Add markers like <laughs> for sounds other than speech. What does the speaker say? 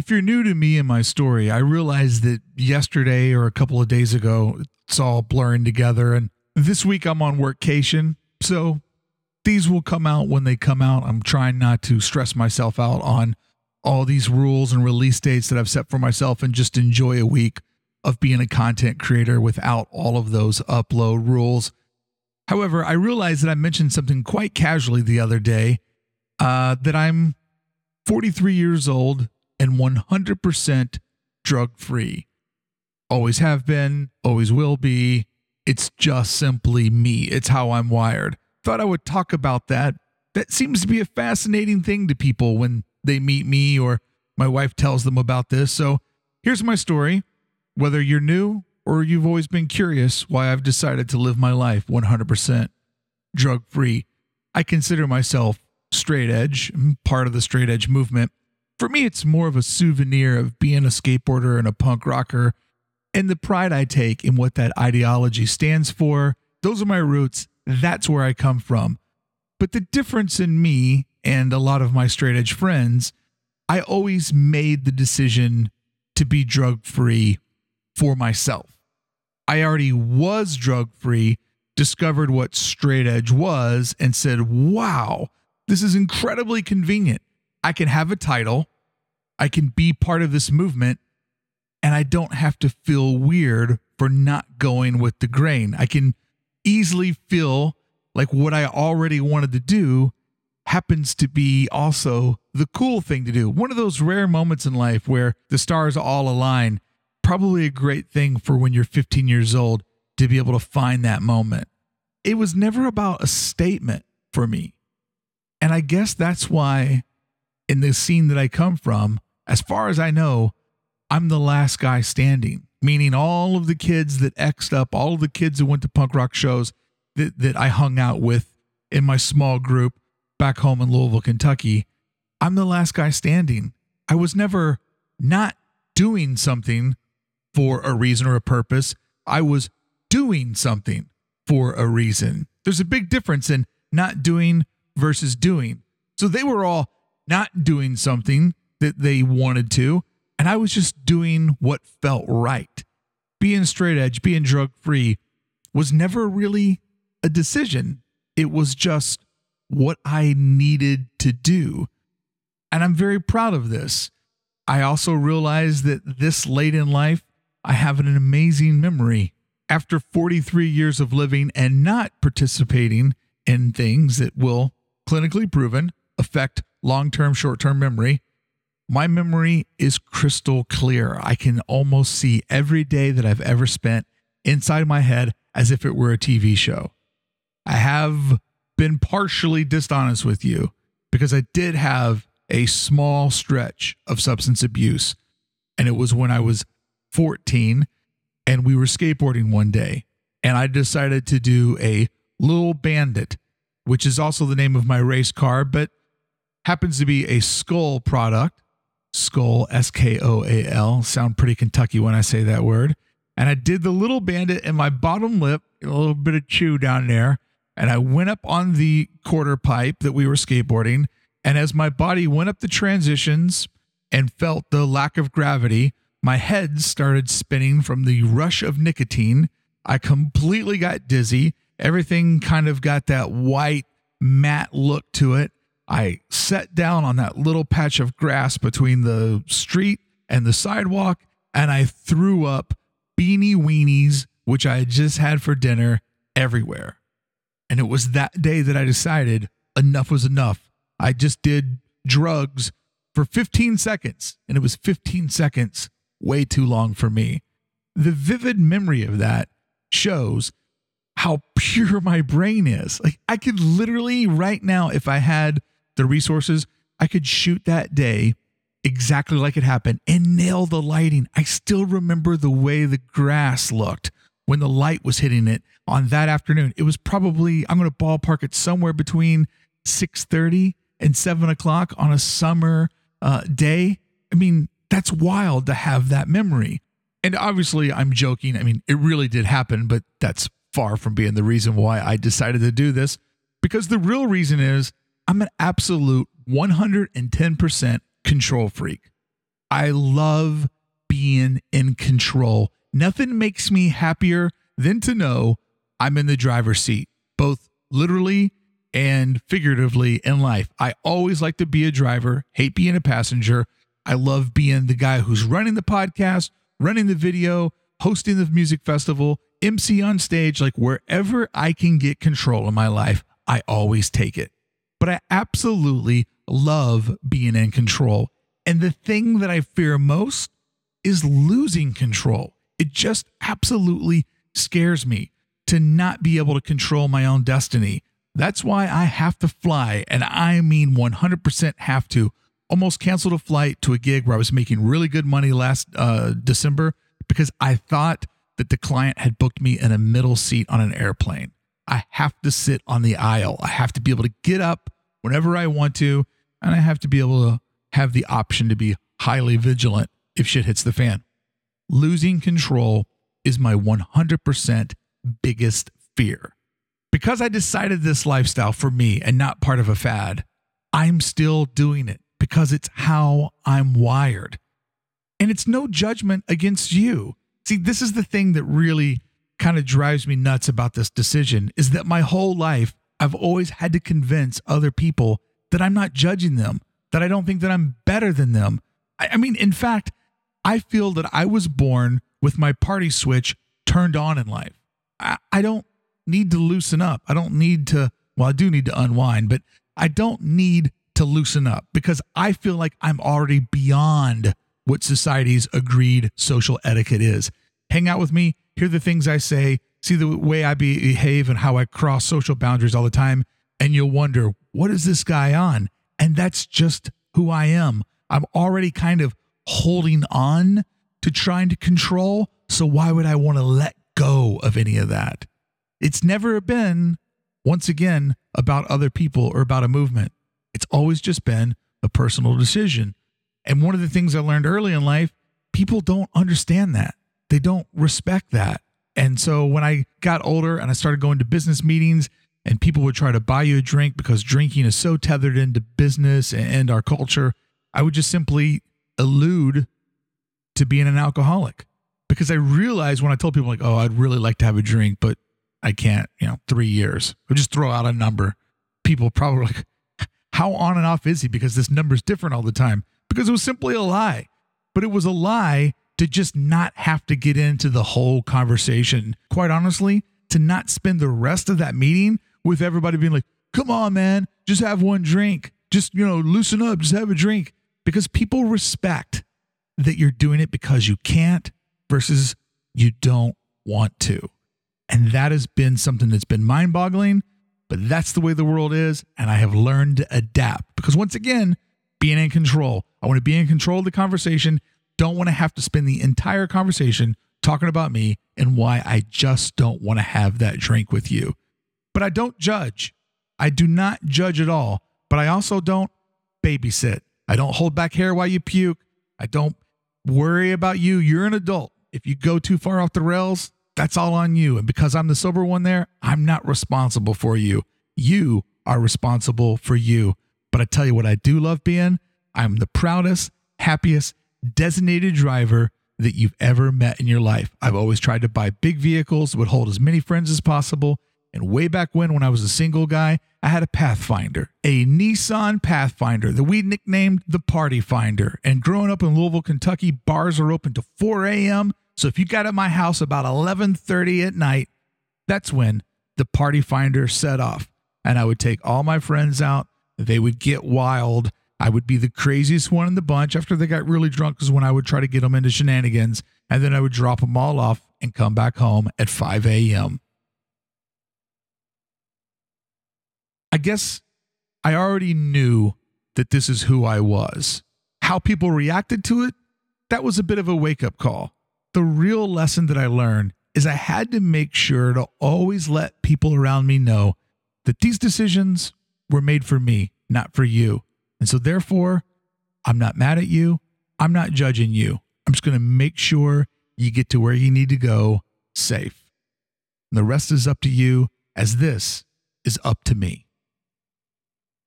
If you're new to me and my story, I realize that yesterday or a couple of days ago, it's all blurring together. And this week I'm on workcation. So these will come out when they come out. I'm trying not to stress myself out on all these rules and release dates that I've set for myself and just enjoy a week of being a content creator without all of those upload rules. However, I realized that I mentioned something quite casually the other day uh, that I'm 43 years old and 100% drug free. Always have been, always will be. It's just simply me. It's how I'm wired. Thought I would talk about that. That seems to be a fascinating thing to people when they meet me or my wife tells them about this. So here's my story. Whether you're new or you've always been curious why I've decided to live my life 100% drug free, I consider myself straight edge, part of the straight edge movement. For me, it's more of a souvenir of being a skateboarder and a punk rocker and the pride I take in what that ideology stands for. Those are my roots. That's where I come from. But the difference in me and a lot of my straight edge friends, I always made the decision to be drug free for myself. I already was drug free, discovered what straight edge was, and said, wow, this is incredibly convenient. I can have a title, I can be part of this movement, and I don't have to feel weird for not going with the grain. I can easily feel like what I already wanted to do happens to be also the cool thing to do. One of those rare moments in life where the stars all align. Probably a great thing for when you're 15 years old to be able to find that moment. It was never about a statement for me. And I guess that's why in the scene that I come from, as far as I know, I'm the last guy standing, meaning all of the kids that X'd up, all of the kids who went to punk rock shows that, that I hung out with in my small group back home in Louisville, Kentucky, I'm the last guy standing. I was never not doing something for a reason or a purpose. I was doing something for a reason. There's a big difference in not doing versus doing. So they were all not doing something that they wanted to, and I was just doing what felt right. Being straight edge, being drug free was never really a decision. It was just what I needed to do. And I'm very proud of this. I also realize that this late in life, I have an amazing memory. After 43 years of living and not participating in things that will clinically proven affect long term, short term memory, my memory is crystal clear. I can almost see every day that I've ever spent inside my head as if it were a TV show. I have been partially dishonest with you because I did have a small stretch of substance abuse. And it was when I was 14 and we were skateboarding one day. And I decided to do a little bandit, which is also the name of my race car, but happens to be a Skoal product. Skoal, S K O A L. Sound pretty Kentucky when I say that word. And I did the little bandit in my bottom lip, a little bit of chew down there and I went up on the quarter pipe that we were skateboarding. And as my body went up the transitions and felt the lack of gravity, my head started spinning from the rush of nicotine. I completely got dizzy. Everything kind of got that white, matte look to it. I sat down on that little patch of grass between the street and the sidewalk, and I threw up beanie weenies, which I had just had for dinner, everywhere. And it was that day that I decided enough was enough. I just did drugs for 15 seconds, and it was 15 seconds way too long for me. The vivid memory of that shows how <laughs> pure my brain is. Like, I could literally, right now, if I had the resources, I could shoot that day exactly like it happened and nail the lighting. I still remember the way the grass looked when the light was hitting it on that afternoon. It was probably I'm going to ballpark it somewhere between six thirty and seven o'clock on a summer uh, day. I mean, that's wild to have that memory. And obviously, I'm joking. I mean, it really did happen, but that's far from being the reason why I decided to do this. Because the real reason is I'm an absolute 110% control freak. I love being in control. Nothing makes me happier than to know I'm in the driver's seat, both literally and figuratively in life. I always like to be a driver, hate being a passenger. I love being the guy who's running the podcast, running the video, hosting the music festival, MC on stage, like wherever I can get control in my life, I always take it. But I absolutely love being in control. And the thing that I fear most is losing control. It just absolutely scares me to not be able to control my own destiny. That's why I have to fly, and I mean 100% have to. Almost canceled a flight to a gig where I was making really good money last uh, December because I thought that the client had booked me in a middle seat on an airplane. I have to sit on the aisle. I have to be able to get up whenever I want to, and I have to be able to have the option to be highly vigilant if shit hits the fan. Losing control is my 100% biggest fear. Because I decided this lifestyle for me and not part of a fad, I'm still doing it because it's how I'm wired. And it's no judgment against you. See, this is the thing that really kind of drives me nuts about this decision is that my whole life I've always had to convince other people that I'm not judging them, that I don't think that I'm better than them. I, I mean, in fact, I feel that I was born with my party switch turned on in life. I, I don't need to loosen up. I don't need to, well, I do need to unwind, but I don't need to loosen up because I feel like I'm already beyond what society's agreed social etiquette is. Hang out with me, hear the things I say, see the way I behave and how I cross social boundaries all the time, and you'll wonder, what is this guy on? And that's just who I am. I'm already kind of holding on to trying to control. So why would I want to let go of any of that? It's never been, once again, about other people or about a movement. It's always just been a personal decision. And one of the things I learned early in life, people don't understand that. They don't respect that. And so when I got older and I started going to business meetings and people would try to buy you a drink because drinking is so tethered into business and our culture, I would just simply allude to being an alcoholic because I realized when I told people like, "Oh, I'd really like to have a drink, but I can't," you know, 3 years. I would just throw out a number. People probably like, "How on and off is he because this number's different all the time?" Because it was simply a lie. But it was a lie to just not have to get into the whole conversation. Quite honestly, to not spend the rest of that meeting with everybody being like, "Come on, man, just have one drink. Just, you know, loosen up, just have a drink." Because people respect that you're doing it because you can't versus you don't want to. And that has been something that's been mind boggling, but that's the way the world is. And I have learned to adapt because, once again, being in control, I want to be in control of the conversation. Don't want to have to spend the entire conversation talking about me and why I just don't want to have that drink with you. But I don't judge. I do not judge at all, but I also don't babysit. I don't hold back hair while you puke. I don't worry about you. You're an adult. If you go too far off the rails, that's all on you. And because I'm the sober one there, I'm not responsible for you. You are responsible for you. But I tell you what, I do love being I'm the proudest, happiest designated driver that you've ever met in your life. I've always tried to buy big vehicles, would hold as many friends as possible. And way back when, when I was a single guy, I had a Pathfinder, a Nissan Pathfinder that we nicknamed the Party Finder. And growing up in Louisville, Kentucky, bars are open to 4 a.m. So if you got at my house about 11:30 at night, that's when the Party Finder set off. And I would take all my friends out. They would get wild. I would be the craziest one in the bunch after they got really drunk, because when I would try to get them into shenanigans. And then I would drop them all off and come back home at 5 a.m. I guess I already knew that this is who I was. How people reacted to it, that was a bit of a wake up call. The real lesson that I learned is I had to make sure to always let people around me know that these decisions were made for me, not for you. And so, therefore, I'm not mad at you. I'm not judging you. I'm just going to make sure you get to where you need to go safe. And the rest is up to you, as this is up to me.